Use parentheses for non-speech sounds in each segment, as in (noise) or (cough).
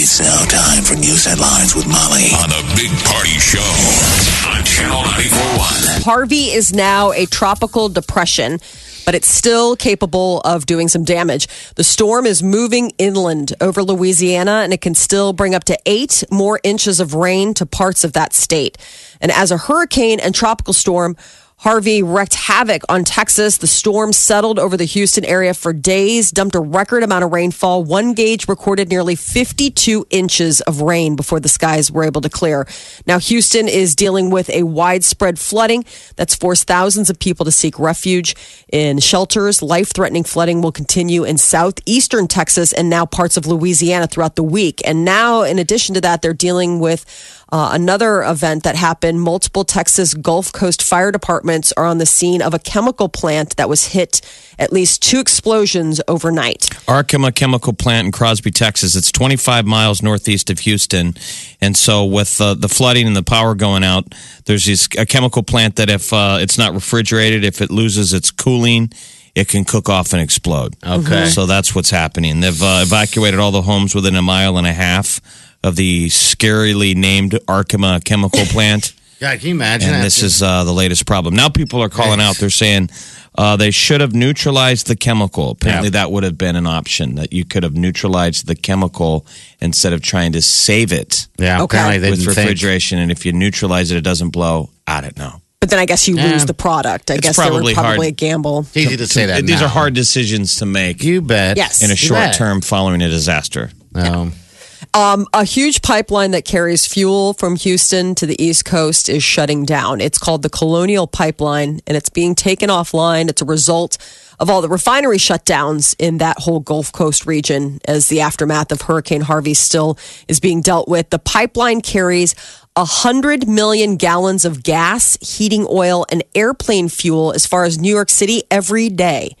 It's now time for news headlines with Molly on the Big Party Show on Channel 941. Harvey is now a tropical depression, but it's still capable of doing some damage. The storm is moving inland over Louisiana, and it can still bring up to eight more inches of rain to parts of that state. And as a hurricane and tropical storm, Harvey wreaked havoc on Texas. The storm settled over the Houston area for days, dumped a record amount of rainfall. One gauge recorded nearly 52 inches of rain before the skies were able to clear. Now, Houston is dealing with a widespread flooding that's forced thousands of people to seek refuge in shelters. Life threatening flooding will continue in southeastern Texas and now parts of Louisiana throughout the week. And now, in addition to that, they're dealing with uh, another event that happened. Multiple Texas Gulf Coast fire departments are on the scene of a chemical plant that was hit at least two explosions overnight. Arkema Chemical Plant in Crosby, Texas. It's 25 miles northeast of Houston, and so with uh, the flooding and the power going out, there's this a chemical plant that if uh, it's not refrigerated, if it loses its cooling. It can cook off and explode. Okay. So that's what's happening. They've uh, evacuated all the homes within a mile and a half of the scarily named Arkema chemical (laughs) plant. Yeah, can you imagine? and that? this is uh, the latest problem. Now people are calling out. They're saying uh, they should have neutralized the chemical. Apparently, that would have been an option that you could have neutralized the chemical instead of trying to save it yeah. Okay. Apparently they with didn't think. refrigeration. And if you neutralize it, it doesn't blow. I don't know. But then I guess you Yeah. lose the product. I It's guess they were probably probably hard. a gamble. It's easy to say that. These now. are hard decisions to make You bet. Yes. in a You short bet. term following a disaster. Um, Um, a huge pipeline that carries fuel from Houston to the East Coast is shutting down. It's called the Colonial Pipeline, and it's being taken offline. It's a result of all the refinery shutdowns in that whole Gulf Coast region as the aftermath of Hurricane Harvey still is being dealt with. The pipeline carries 100 million gallons of gas, heating oil, and airplane fuel as far as New York City every day.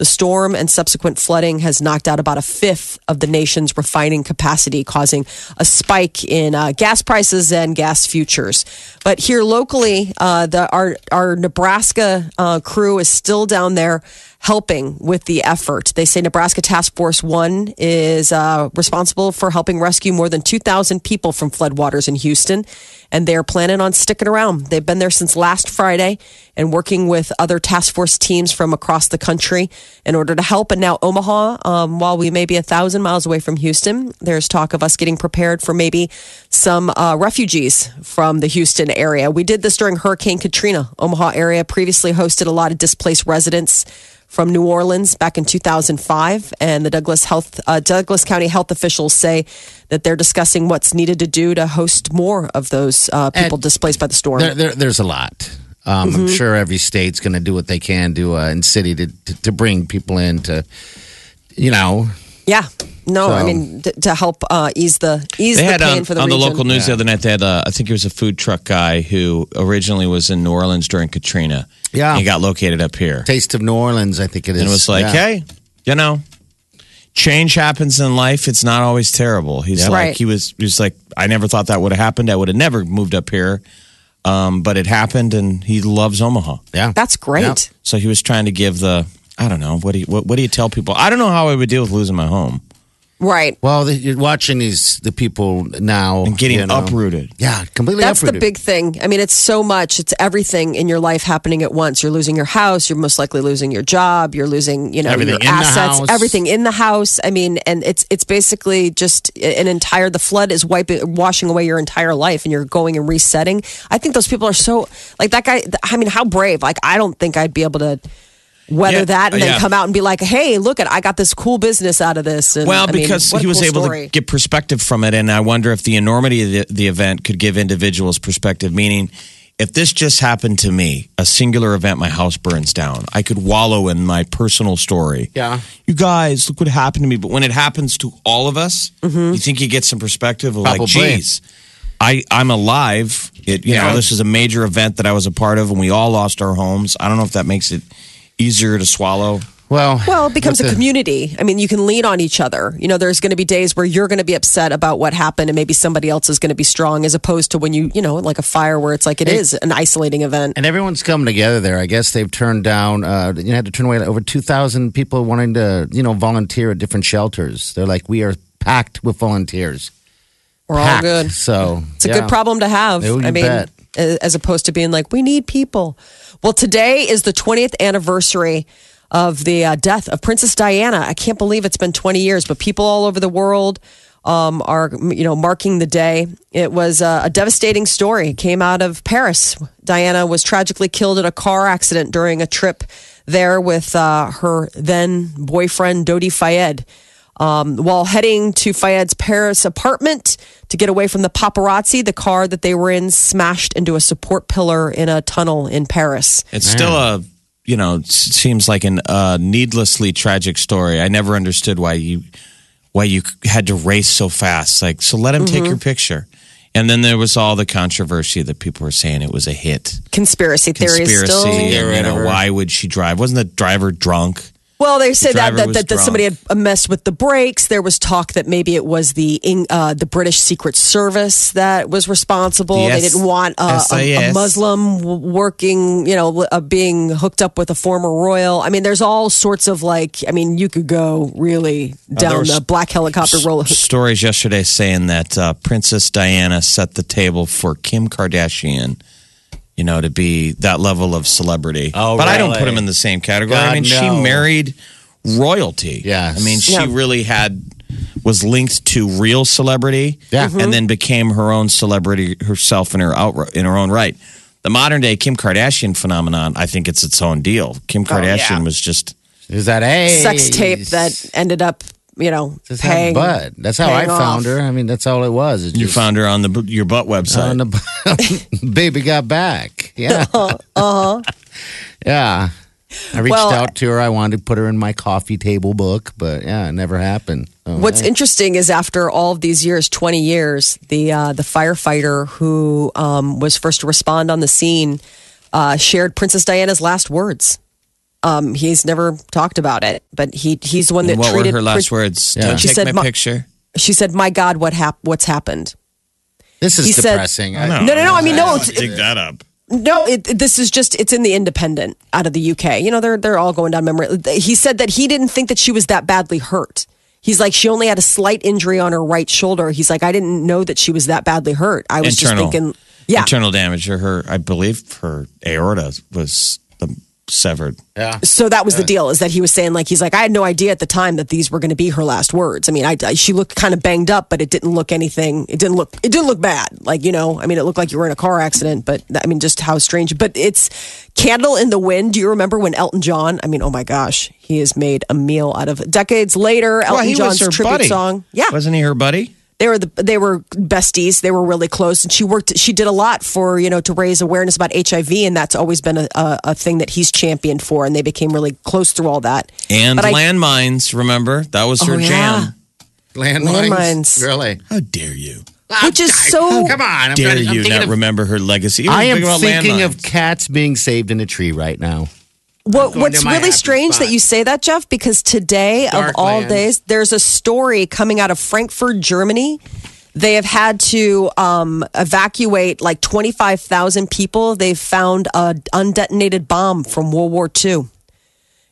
The storm and subsequent flooding has knocked out about a fifth of the nation's refining capacity, causing a spike in uh, gas prices and gas futures. But here locally, uh, the, our our Nebraska uh, crew is still down there helping with the effort. They say Nebraska Task Force One is uh, responsible for helping rescue more than 2,000 people from floodwaters in Houston, and they're planning on sticking around. They've been there since last Friday and working with other task force teams from across the country in order to help. And now Omaha, um, while we may be a thousand miles away from Houston, there's talk of us getting prepared for maybe some uh, refugees from the Houston area. We did this during Hurricane Katrina. Omaha area previously hosted a lot of displaced residents from New Orleans back in 2005, and the Douglas Health uh, Douglas County health officials say that they're discussing what's needed to do to host more of those uh, people And displaced by the storm. there, there, there's a lot. Um, Mm-hmm. I'm sure every state's going to do what they can do uh, in city to, to to bring people in to, you know, yeah, no, I mean t- to help uh, ease the ease They the had pain on, for the on the local news the other night. They had, uh, I think it was a food truck guy who originally was in New Orleans during Katrina. Yeah. he got located up here, Taste of New Orleans. I think it is. and it was like, Yeah. hey, you know, change happens in life. It's not always terrible. He's Yeah. like, Right. he was, he was like, I never thought that would have happened. I would have never moved up here, um, but it happened, and he loves Omaha. yeah, That's great. Yeah. So he was trying to give the, I don't know, what do you, what, what do you tell people? I don't know how I would deal with losing my home Right. Well, the, you're watching these the people now and getting you know. uprooted. Yeah, completely That's the big thing. I mean, it's so much. It's everything in your life happening at once. You're losing your house. You're most likely losing your job. You're losing, you know, Everything your assets. Everything in the house. I mean, and it's it's basically just an entire. The flood is wiping, washing away your entire life, and you're going and resetting. I think those people are so like that guy. I mean, how brave? Like, I don't think I'd be able to. Weather Yeah, that and then yeah. come out and be like, "Hey, look at I got this cool business out of this." And, Well, I because what a he was cool able story. to get perspective from it, and I wonder if the enormity of the, the event could give individuals perspective. Meaning, if this just happened to me, a singular event, my house burns down, I could wallow in my personal story. Yeah. You guys, look what happened to me. But when it happens to all of us, mm-hmm. you think you get some perspective of like, Probably. geez, I, I'm alive. It, you Yeah. know, this is a major event that I was a part of, and we all lost our homes. I don't know if that makes it easier to swallow. Well, Well, it becomes a the- community. I mean, you can lean on each other. You know, there's going to be days where you're going to be upset about what happened, and maybe somebody else is going to be strong, as opposed to when you, you know, like a fire where it's like it is an isolating event. And everyone's coming together there. I guess they've turned down. Uh, you had to turn away over two thousand people wanting to, you know, volunteer at different shelters. They're like, we are packed with volunteers. We're all good. So It's a good problem to have. Oh, you I mean, bet. as opposed to being like, we need people. Well, today is the 20th anniversary of the uh, death of Princess Diana. I can't believe it's been 20 years, but people all over the world um, are, you know, marking the day. It was uh, a devastating story. It came out of Paris. Diana was tragically killed in a car accident during a trip there with uh, her then boyfriend, Dodi Fayed. Um, while heading to Fayed's Paris apartment to get away from the paparazzi, the car that they were in smashed into a support pillar in a tunnel in Paris. It's still a, you know, it seems like an uh, needlessly tragic story. I never understood why you why you had to race so fast. Like, so let him take your picture. And then there was all the controversy that people were saying it was a hit. Conspiracy theories Conspiracy, still. and you know, why would she drive? Wasn't the driver drunk? Well, they said that that, that, that somebody had messed with the brakes. There was talk that maybe it was the uh, the British Secret Service that was responsible. The they S- didn't want uh, a, a Muslim working, you know, uh, being hooked up with a former royal. I mean, there's all sorts of like. I mean, you could go really down the black helicopter roller. Stories yesterday saying that uh, Princess Diana set the table for Kim Kardashian. You know, to be that level of celebrity. Oh, but I don't put him in the same category. I God, mean, she married royalty. Yeah, I mean, she Yeah. really had was linked to real celebrity. Yeah. Mm-hmm. and then became her own celebrity herself in her out in her own right. The modern day Kim Kardashian phenomenon, I think it's its own deal. Kim Kardashian was just Is that a sex tape that ended up, you know, Just paying. have butt. That's how I paying found off. her. I mean, that's all it was. It's you just found her on the your butt website. on the (laughs) baby got back. Yeah. (laughs) uh-huh. (laughs) Yeah. I reached Well- out to her. I wanted to put her in my coffee table book, but yeah, it never happened. So, What's interesting is after all of these years, 20 years, the uh, the firefighter who um, was first to respond on the scene uh, shared Princess Diana's last words. Um, he's never talked about it, but he he's the one that And what were treated her last Prin- words? Yeah. Don't She take said, my "Ma- picture. She said, "My God, what hap- What's happened?" this is he depressing. I- No, no, no. I mean, no. It's, Dig that up. No, it, this is just it's in the Independent out of the UK. You know, they're they're all going down memory. He said that he didn't think that she was that badly hurt. He's like she only had a slight injury on her right shoulder. He's like I didn't know that she was that badly hurt. I was Internal. just thinking, yeah. Internal damage or her, I believe her aorta was the severed. yeah. So that was the deal is that he was saying like he's like I had no idea at the time that these were going to be her last words. I mean, I, I- she looked kind of banged up, but it didn't look anything. It didn't look it didn't look bad. Like you know, I mean, it looked like you were in a car accident, but I mean, just how strange. But it's "Candle in the Wind." Do you remember when Elton John? I mean, oh my gosh, he has made a meal out of it. Decades later, Elton Well, John's was her tribute buddy. song. Yeah, Wasn't he her buddy? They were the they were besties. They were really close, and she worked. She did a lot for you know to raise awareness about HIV, and that's always been a, a, a thing that he's championed for. And they became really close through all that. And But I- landmines, remember? That was her Oh, yeah. jam. Landmines. Landmines. Really? How dare you? Which is so- Come on. I'm Dare trying to- I'm you thinking not of- remember her legacy? I am think about thinking of cats being saved in a tree right now. What, what's really strange spot. that you say that, Jeff, because today of all land. days, there's a story coming out of Frankfurt, Germany. They have had to um, evacuate like 25,000 people. They've found a undetonated bomb from World War II.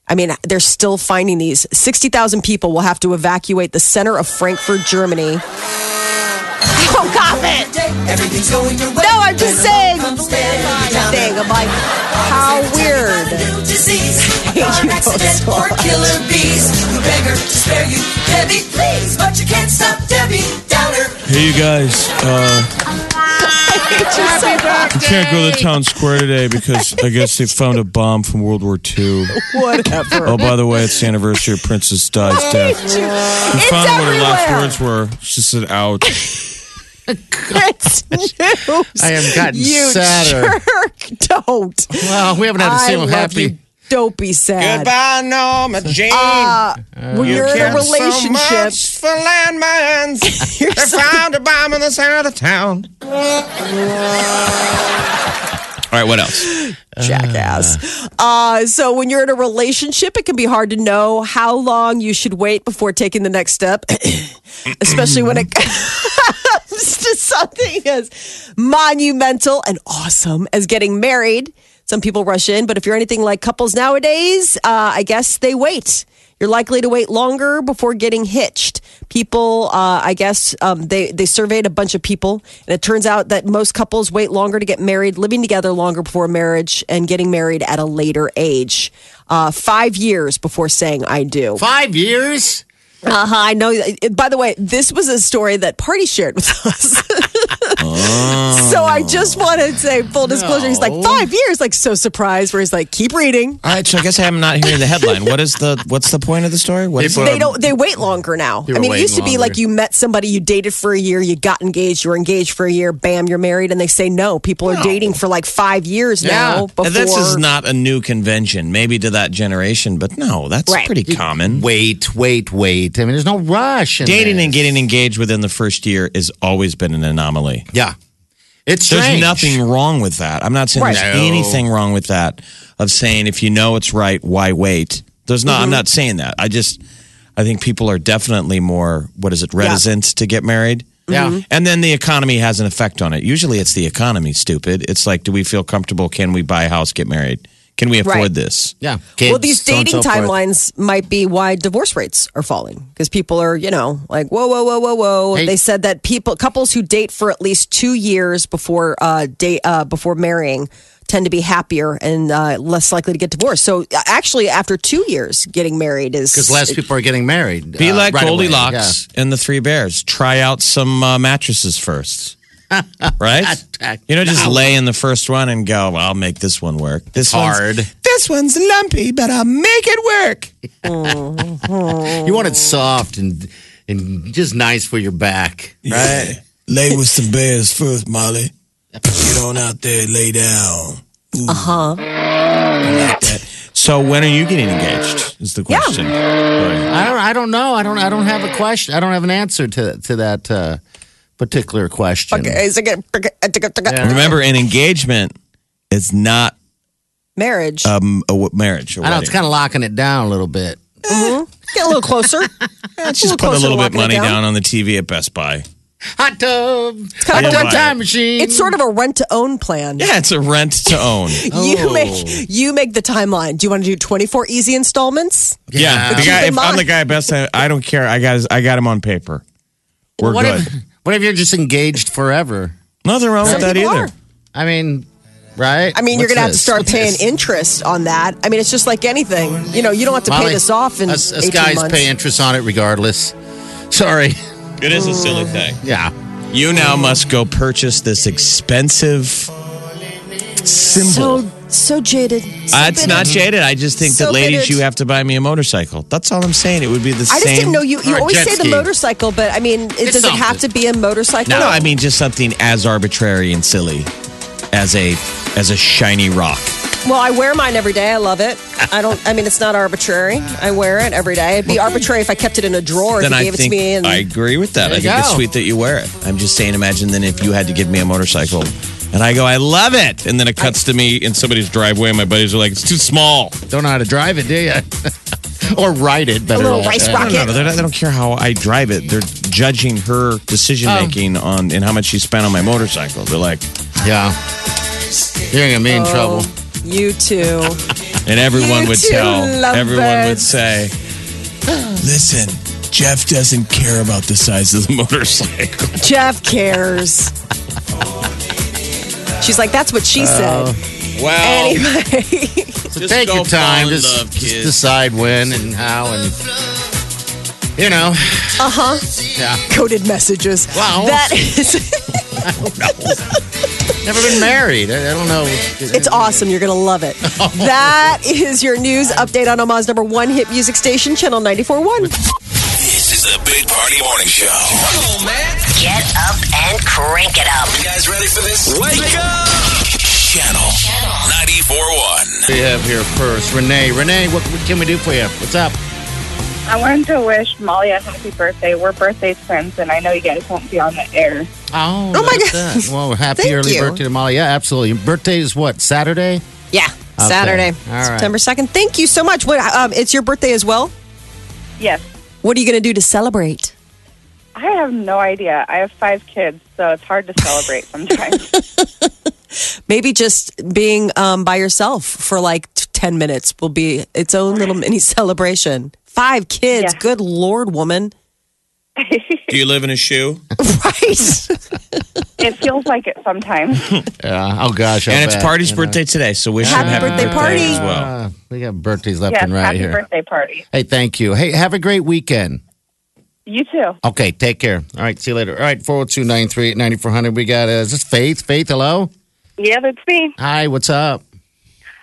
I mean, they're still finding these. 60,000 people will have to evacuate the center of Frankfurt, Germany. Oh, God, man. Everything's going your way. No, I'm just saying. Comes staring down. Thing. I'm like, how weird. New disease, you accident, or killer bees. You beg her to spare you, Debbie, please, but you can't stop Debbie Downer. Hey, you guys. Uh, we can't go to the town square today because I guess they found a bomb from World War II. Whatever. Oh, by the way, it's the anniversary of Princess Di's death. We It's found out what her last words were. She said, ouch. (laughs) it's news. I am gotten you sadder. jerk. Don't. Well, we haven't had a single happy. you. Don't be sad. Goodbye, Norma Jean. Uh, when you're in a relationship, for landmines. (laughs) You're they so- found a bomb in the center of the town. All right, what else? (gasps) jackass. Uh, so when you're in a relationship, it can be hard to know how long you should wait before taking the next step, (clears throat) especially when it (laughs) comes to something as monumental and awesome as getting married. Some people rush in, but if you're anything like couples nowadays, uh, I guess they wait. You're likely to wait longer before getting hitched. People, uh, I guess, um, they they surveyed a bunch of people, and it turns out that most couples wait longer to get married, living together longer before marriage, and getting married at a later age. Uh, five years before saying "I do." Five years? Uh-huh, I know. By the way, this was a story that Party shared with us. (laughs) (laughs) So I just wanted to say full disclosure. He's like five years, like so surprised. Where he's like, keep reading. All right, so I guess I'm not hearing the headline. What is the what's the point of the story? What is People- it? They don't. They wait longer now. I mean, it used to waiting be like you met somebody, you dated for a year, you got engaged, you were engaged for a year, bam, you're married, and they say no. People are dating for like five years now. Yeah. Before And This is not a new convention, maybe to that generation, but no, that's Right. pretty common. Wait, wait, wait. I mean, there's no rush. in Dating this. and getting engaged within the first year has always been an anomaly. Yeah. It's There's strange. nothing wrong with that. I'm not saying Right. there's No. anything wrong with that. Of saying if you know it's right, why wait? There's not. I'm mm-hmm. not saying that. I just I think people are definitely more what is it reticent to get married. Yeah. Mm-hmm. And then the economy has an effect on it. Usually it's the economy, stupid. It's like, do we feel comfortable? Can we buy a house, get married? Can we afford Right. this? Yeah. well, these so on and dating so forth. timelines might be why divorce rates are falling because people are, you know, like whoa, whoa, whoa, whoa, whoa. Hey. They said that people, couples who date for at least two years before uh, date uh, before marrying tend to be happier and uh, less likely to get divorced. So uh, actually, after two years, getting married is Because less people are getting married. Be uh, like right away. Goldilocks and the Three Bears. Try out some uh, mattresses first. (laughs) right? You know, just lay in the first one and go, well, I'll make this one work. This one's- hard. This one's lumpy, but I'll make it work. (laughs) You want it soft and and just nice for your back, right? Lay with some bears first, Molly. Get on out there, lay down. uh huh. So when are you getting engaged? Is the question. Right. I don't. I don't know. I don't. I don't have a question. I don't have an answer to to that uh, particular question. Remember, an engagement is not Marriage. um, a w- marriage. a I know it's wedding. kind of locking it down a little bit. Get a little closer. (laughs) Let's just put a closer to little bit locking money down. down on the TV at Best Buy. Hot tub, hot kinda tub like- time machine. It's sort of a rent to own plan. Yeah, it's a rent to own. (laughs) You Oh. make you make the timeline. Do you want to do 24 easy installments? Yeah, the Keep guy. in If I'm the mind- guy at Best Buy, I don't care. I got. His, I got him on paper. We're what good. if what if you're just engaged forever? Nothing wrong with that people either. are. I mean, right? I mean, you're What's going to have to this? start What's paying this? interest on that. I mean, it's just like anything. You know, you don't have to pay Molly, this off in us, us 18 guys months. pay interest on it regardless. Sorry. It is a silly thing. Yeah. You now must go purchase this expensive symbol. so so jaded. So Uh, it's bitter. not jaded. I just think So that ladies, bitter. you have to buy me a motorcycle. That's all I'm saying. It would be the I same. I just didn't know you. You always jet say the motorcycle, but I mean, it, It's does it have to be a motorcycle? No, no, I mean just something as arbitrary and silly as a as a shiny rock. Well, I wear mine every day. I love it. I don't. I mean, it's not arbitrary. I wear it every day. It'd be arbitrary if I kept it in a drawer. then if you I gave it to me. And I agree with that. I you think it's sweet that you wear it. I'm just saying, imagine then if you had to give me a motorcycle, and I go, I love it, and then it cuts to me in somebody's driveway, and my buddies are like, it's too small. Don't know how to drive it, do you? (laughs) or ride it better. little rice rocket. No, no, they're not- they don't care how I drive it. They're judging her decision making oh. on and how much she spent on my motorcycle. They're like, Yeah. You're gonna be in oh, trouble. you too. and everyone You would two tell, everyone would lovebirds. say, Listen, Jeff doesn't care about the size of the (laughs) motorcycle. Jeff cares. (laughs) She's like, that's what she said. Wow. Anyway, (laughs) So Just take go your time. fall in Just, love, just kids. decide when and how and you know. uh huh. Yeah. Coded messages. Wow. That (laughs) is. I've never been married. I, I don't know. It's awesome. You're going to love it. (laughs) That is your news update on Omaha's number one hit music station, Channel 94.1. This is the Big Party Morning Show. Come on, man. Get up and crank it up. You guys ready for this? Wake up! Channel Channel 94.1. We have here first Renee. Renee, what, what can we do for you? What's up? I wanted to wish Molly a happy birthday. We're birthday friends, and I know you guys won't be on the air. Oh, Oh, my God. that. Well, happy Thank early you. birthday to Molly. Yeah, absolutely. Your birthday is what, Saturday? Yeah, Saturday, All right. September 2nd. Thank you so much. What, um, it's your birthday as well? Yes. What are you going to do to celebrate? I have no idea. I have five kids, so it's hard to celebrate (laughs) sometimes. Maybe just being um, by yourself for like t- 10 minutes will be its own little mini celebration. Five kids. Yeah. Good Lord, woman. Do you live in a shoe? (laughs) Right. it feels like it sometimes. (laughs) Yeah. Oh, gosh. I and it's bet, Party's you know. birthday today, so wish Happy him happy birthday, birthday, Party. as well. Uh, we got birthdays left yes, and right happy here. birthday party. Hey, thank you. Hey, have a great weekend. You too. Okay, take care. All right, see you later. All right, 402 938 9400. We got, uh, is this Faith? Faith, hello? Yeah, that's me. Hi, what's up?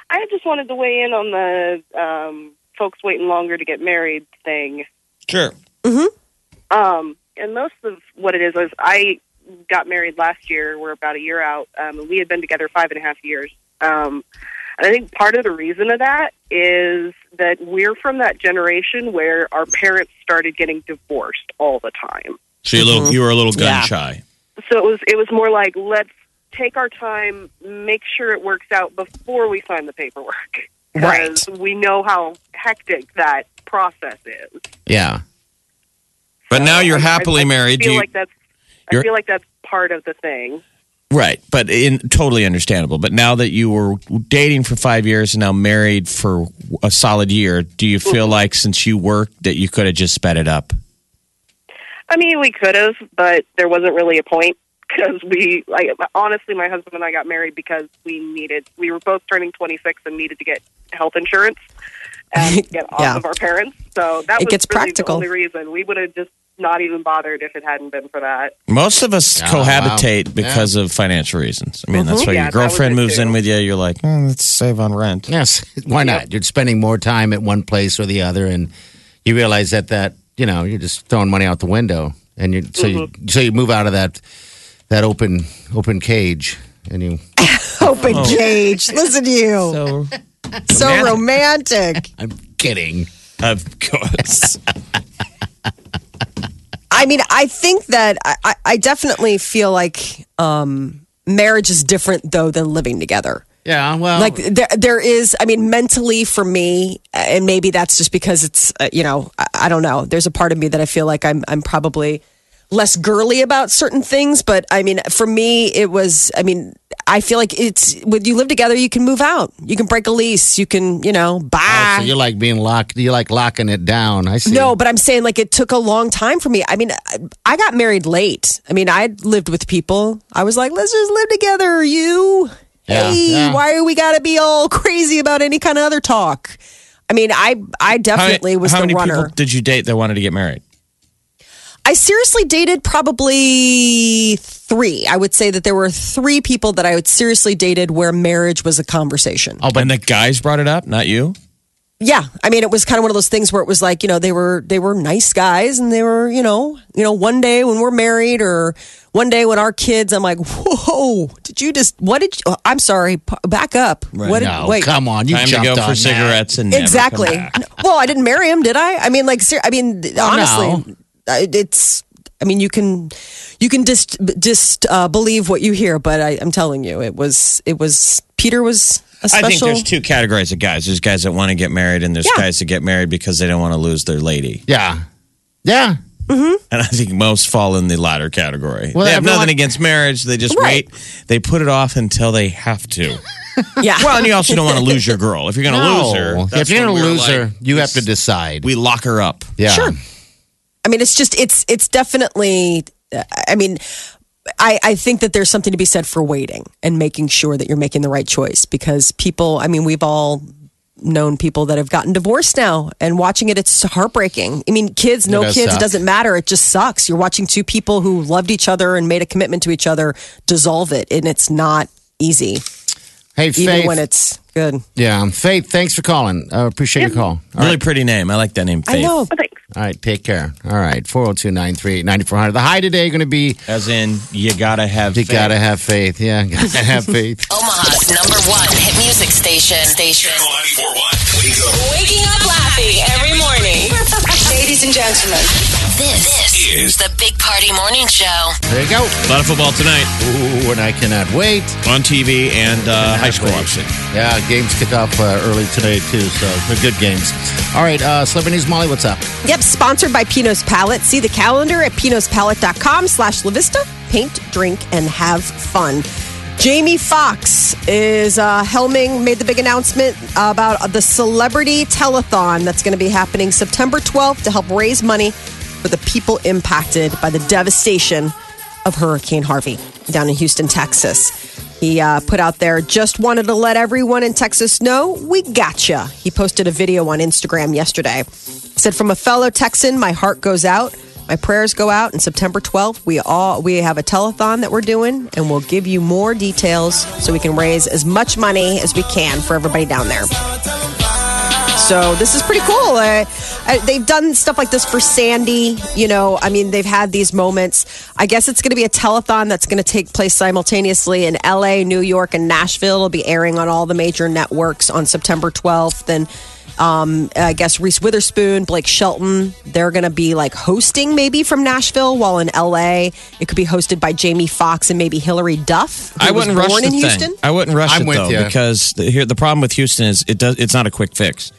I just wanted to weigh in on the um, folks waiting longer to get married thing. Sure. Um, and most of what it is is I got married last year. We're about a year out. Um, and we had been together five and a half years. Um, and I think part of the reason of that is that we're from that generation where our parents started getting divorced all the time. So you're a little, you were a little gun Yeah. shy. So it was it was more like let's take our time, make sure it works out before we sign the paperwork. Right. We know how hectic that process is. Yeah. But now you're happily I, I married. Feel you- like that's I feel like that's part of the thing. Right, but in totally understandable. But now that you were dating for five years and now married for a solid year, do you feel mm-hmm. like since you worked that you could have just sped it up? I mean, we could have, but there wasn't really a point (laughs) because we, like, honestly, my husband and I got married because we needed, we were both turning 26 and needed to get health insurance and (laughs) get off Yeah. of our parents. So that It was gets really practical. the only reason. We would have just not even bothered if it hadn't been for that. Most of us Oh, cohabitate wow. because of financial reasons. I mean, that's why Yeah, your girlfriend moves too. in with you. You're like, "Hmm, let's save on rent. Yes. (laughs) Why not? You're spending more time at one place or the other, and you realize that that you know you're just throwing money out the window, and you so you so you move out of that that open open cage, and you. (laughs) Open cage. Listen to you. So, (laughs) So romantic. I'm kidding. of course. I mean, I think that I, I- definitely feel like um, marriage is different though than living together. Yeah. Well, Like there, there is. I mean, mentally for me, and maybe that's just because it's uh, you know I, I don't know. There's a part of me that I feel like I'm I'm probably less girly about certain things, but I mean, for me, it was. I mean, I feel like it's when you live together, you can move out, you can break a lease, you can you know buy. Oh, so you like being locked. You like locking it down. I see. No, but I'm saying like it took a long time for me. I mean, I- I got married late. I mean, I lived with people. I was like, let's just live together. You, Yeah, hey, yeah. why we got to be all crazy about any kind of other talk? I mean, I I definitely how, was how the many runner. people did you date that wanted to get married? I seriously dated probably three. I would say that there were three people that I would seriously dated where marriage was a conversation. Oh, but and the guys brought it up, not you. Yeah, I mean, it was kind of one of those things where it was like, you know, they were they were nice guys, and they were, you know, you know, one day when we're married, or one day when our kids, I'm like, whoa, did you just? What did? You, oh, I'm sorry, back up. What did? no, wait, come on. You Time to jumped go on for that. cigarettes and never exactly. come back. Well, I didn't marry him, did I? I mean, like, ser- I mean, honestly, no. I- it's. I mean, you can, you can just just uh, believe what you hear, but I, I'm telling you, it was it was Peter was a special. I think there's two categories of guys. There's guys that want to get married, and there's Yeah. guys that get married because they don't want to lose their lady. Yeah. Yeah. And I think most fall in the latter category. Well, they have everyone- nothing against marriage. They just Right. wait. They put it off until they have to. (laughs) yeah. Well, and you also don't want to lose your girl. If you're going to No. lose her, if you're going to we're lose her, you have to decide. We lock her up. yeah. Sure. I mean, it's just it's it's definitely. I mean, I I think that there's something to be said for waiting and making sure that you're making the right choice because people. I mean, we've all known people that have gotten divorced now and watching it it's heartbreaking i mean kids no does kids suck. it doesn't matter it just sucks you're watching two people who loved each other and made a commitment to each other dissolve it and it's not easy Hey, even Faith. when it's Good. Yeah. Faith, thanks for calling. I appreciate your call. All Really right. pretty name. I like that name, Faith. I know. Oh, thanks. All right. Take care. All right. 402 938 9400. The high today going to be As in, you gotta have. you faith. got to have faith. Yeah. (laughs) Got to have faith. (laughs) Omaha's number one hit music station. Station. Channel 941. Wake. Waking up laughing every morning. (laughs) Ladies and gentlemen, this, is the Big Party Morning Show. There you go. A lot of football tonight Ooh, and I cannot wait. on TV and uh, high school, wait. obviously. Yeah, games kick off uh, early today, too. So they're good games. All right. Uh, Celebrity News, Molly, what's up? Yep, sponsored by Pinot's Palette. See the calendar at pinotspalette.com slash LaVista. Paint, drink, and have fun. Jamie Foxx is uh, helming, made the big announcement about the celebrity telethon that's going to be happening September 12th to help raise money for the people impacted by the devastation of Hurricane Harvey down in Houston, Texas. He uh, put out there, just wanted to let everyone in Texas know we gotcha. He posted a video on Instagram yesterday. Said, From a fellow Texan, my heart goes out. My prayers go out. And September 12th, we all we have a telethon that we're doing, and we'll give you more details so we can raise as much money as we can for everybody down there. So this is pretty cool. Uh, uh, they've done stuff like this for Sandy. You know, I mean, they've had these moments. I guess it's going to be a telethon that's going to take place simultaneously in LA, New York, and Nashville. It'll be airing on all the major networks on September 12th. And um, I guess Reese Witherspoon, Blake Shelton, they're going to be like hosting maybe from Nashville, while in LA, it could be hosted by Jamie Foxx and maybe Hilary Duff. who I wouldn't rush born the in thing. Houston. I wouldn't rush I'm it with though ya. because the, here the problem with Houston is it does it's not a quick fix.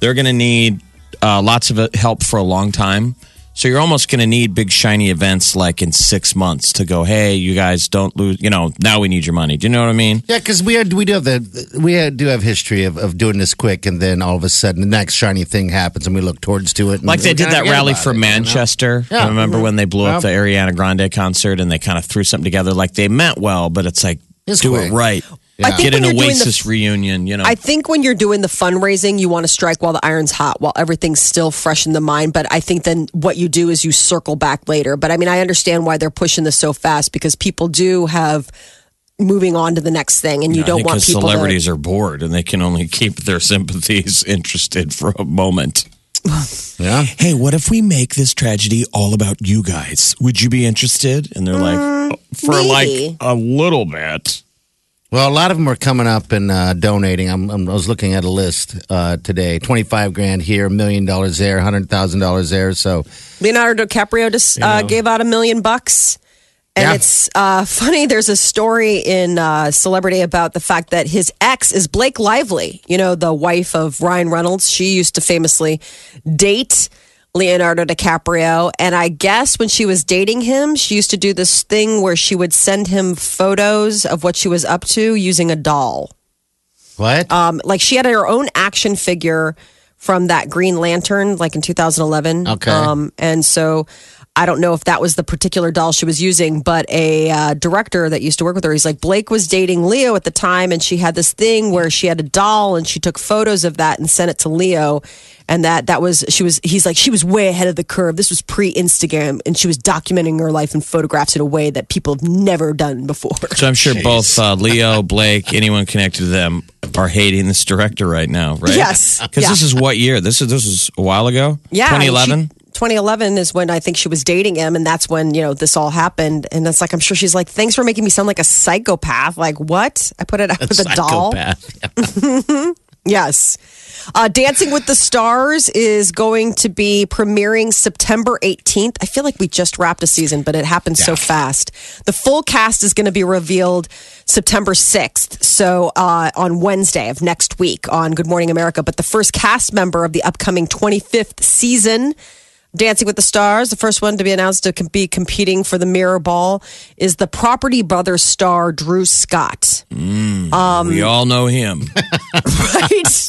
They're going to need uh, lots of uh, help for a long time. So you're almost going to need big shiny events like in six months to go. Hey, you guys don't lose. You know, now we need your money. Do you know what I mean? Yeah, because we had, we do have the we do have history of, of doing this quick, and then all of a sudden the next shiny thing happens, and we look towards to it. and Like they did that rally for it, you know? Manchester. I Remember when they blew up the Ariana Grande concert and they kind of threw something together? Like they meant well, but it's like It's do quick. it right. I think Get when an you're doing the- reunion. You know, I think when you're doing the fundraising, you want to strike while the iron's hot, while everything's still fresh in the mind. But I think then what you do is you circle back later. But I mean, I understand why they're pushing this so fast because people do have moving on to the next thing, and you I don't think want 'cause people celebrities are bored and they can only keep their (laughs) sympathies interested for a moment. (laughs) Yeah, Hey, what if we make this tragedy all about you guys? Would you be interested? And they're like, "Oh, for maybe. like a little bit. Well, a lot of them are coming up and uh, donating. I'm, I'm, I was looking at a list uh, today: twenty five grand here, a million dollars there, hundred thousand dollars there. So. Leonardo DiCaprio just uh, gave out a million bucks. And Yeah. it's uh, (laughs) funny. There's a story in uh, Celebrity about the fact that his ex is Blake Lively. You know, the wife of Ryan Reynolds. She used to famously date Leonardo DiCaprio. And I guess when she was dating him, she used to do this thing where she would send him photos of what she was up to using a doll. what? Um, like she had her own action figure from that Green Lantern, like in 2011. Okay. Um, and so I don't know if that was the particular doll she was using, but a uh, director that used to work with her, he's like, Blake was dating Leo at the time, and she had this thing where she had a doll and she took photos of that and sent it to Leo. And that that was she was he's like she was way ahead of the curve. This was pre Instagram, and she was documenting her life in photographs in a way that people have never done before. So I'm sure both uh, Leo, Blake, anyone connected to them are hating this director right now, right? Yes. Because Yeah. this is what year? This is this is a while ago. Yeah, 2011. She- 2011 is when I think she was dating him, and that's when you know this all happened. And it's like I'm sure she's like, "Thanks for making me sound like a psychopath." Like what? I put it out with a doll. Psychopath. (laughs) Yes. Uh, Dancing with the Stars is going to be premiering September 18th. I feel like we just wrapped a season, but it happened so fast. The full cast is going to be revealed September 6th. So uh, on Wednesday of next week on Good Morning America. But the first cast member of the upcoming 25th season. Dancing with the Stars, the first one to be announced to be competing for the Mirror Ball, is the Property Brothers star Drew Scott. Mm, um, we all know him. (laughs) right?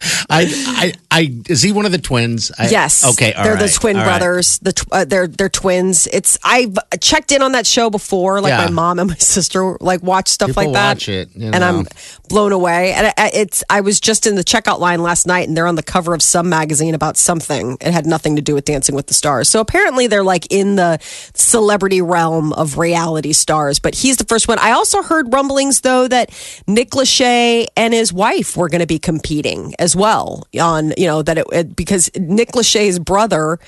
(laughs) I, I, I, is he one of the twins? I, yes. Okay. they're the twin all right. brothers. The tw- uh, they're they're twins. It's I've checked in on that show before. Like Yeah. my mom and my (laughs) sister like watch stuff People like that. watch it, you and I'm blown away. And I- it's I was just in the checkout line last night, and they're on the cover of some magazine about something. It had nothing to do with Dancing with the Stars. So apparently they're like in the celebrity realm of reality stars. But he's the first one. I also heard rumblings though that Nick Lachey and his wife were going to be competing as well on you know that it, it because Nick Lachey's brother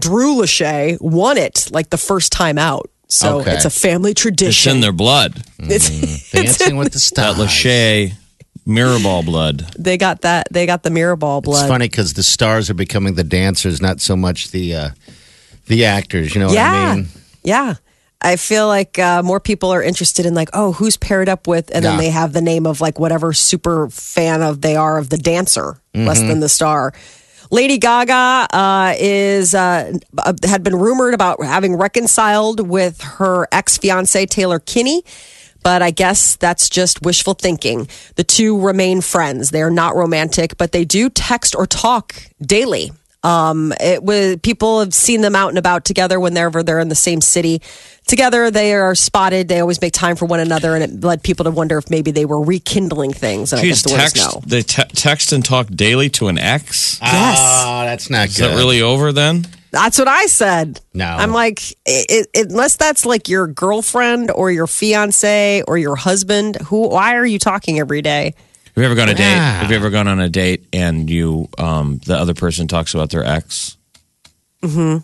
Drew Lachey won it like the first time out. So Okay. it's a family It's tradition. in their blood. (laughs) It's, Dancing with the That Stars. Lachey Mirrorball blood. they got that. They got the mirror ball blood. It's funny because the stars are becoming the dancers, not so much the uh, the actors. You know what yeah, I mean? yeah. I feel like uh, more people are interested in like, oh, who's paired up with, and then Yeah. they have the name of like whatever super fan of they are of the dancer, less Mm-hmm. than the star. Lady Gaga uh, is uh, uh, had been rumored about having reconciled with her ex fiance Taylor Kinney. But I guess that's just wishful thinking. The two remain friends. They are not romantic, but they do text or talk daily. Um, it was people have seen them out and about together whenever they're in the same city together. They are spotted. They always make time for one another, and it led people to wonder if maybe they were rekindling things. And I guess the word text, no. they te- text and talk daily to an ex? Yes. Oh, that's not good. Is good. that really over then? That's what I said. No. I'm like, it, it, unless that's like your girlfriend or your fiance or your husband, who? Why are you talking every day? Have you ever gone on a date? Yeah. Have you ever gone on a date and you, um, the other person talks about their ex? Hmm.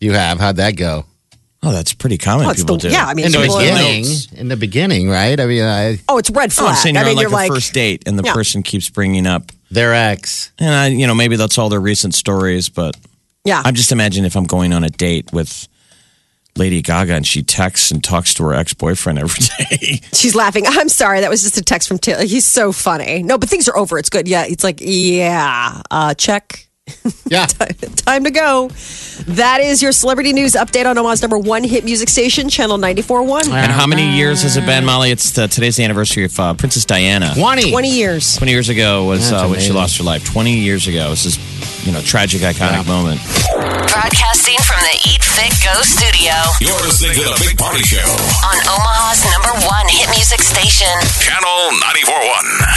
You have. How'd that go? Oh, that's pretty common. Oh, People the- do. yeah, I mean, In the people- beginning. In the beginning, right? I mean, I, Oh, it's red No, flag. I'm saying you're I mean, on like you're a like, first date and the Yeah. person keeps bringing up, their ex. and I, you know, maybe that's all their recent stories, but yeah. I'm just imagining if I'm going on a date with Lady Gaga and she texts and talks to her ex boyfriend every day. (laughs) She's laughing. I'm sorry. That was just a text from Taylor. He's so funny. No, but things are over. It's good. Yeah. It's like, yeah, uh, check. Yeah. (laughs) Time to go. That is your celebrity news update on Omaha's number one hit music station, Channel 94.1. and how many years has it been, Molly? It's the, today's the anniversary of uh, Princess Diana. 20. 20 years. 20 years ago was uh, when she lost her life. 20 years ago. This is, you know, tragic, iconic moment. Broadcasting from the Eat Fit Go studio You're listening to the Big Party Show. on Omaha's number one hit music station. Channel 94.1.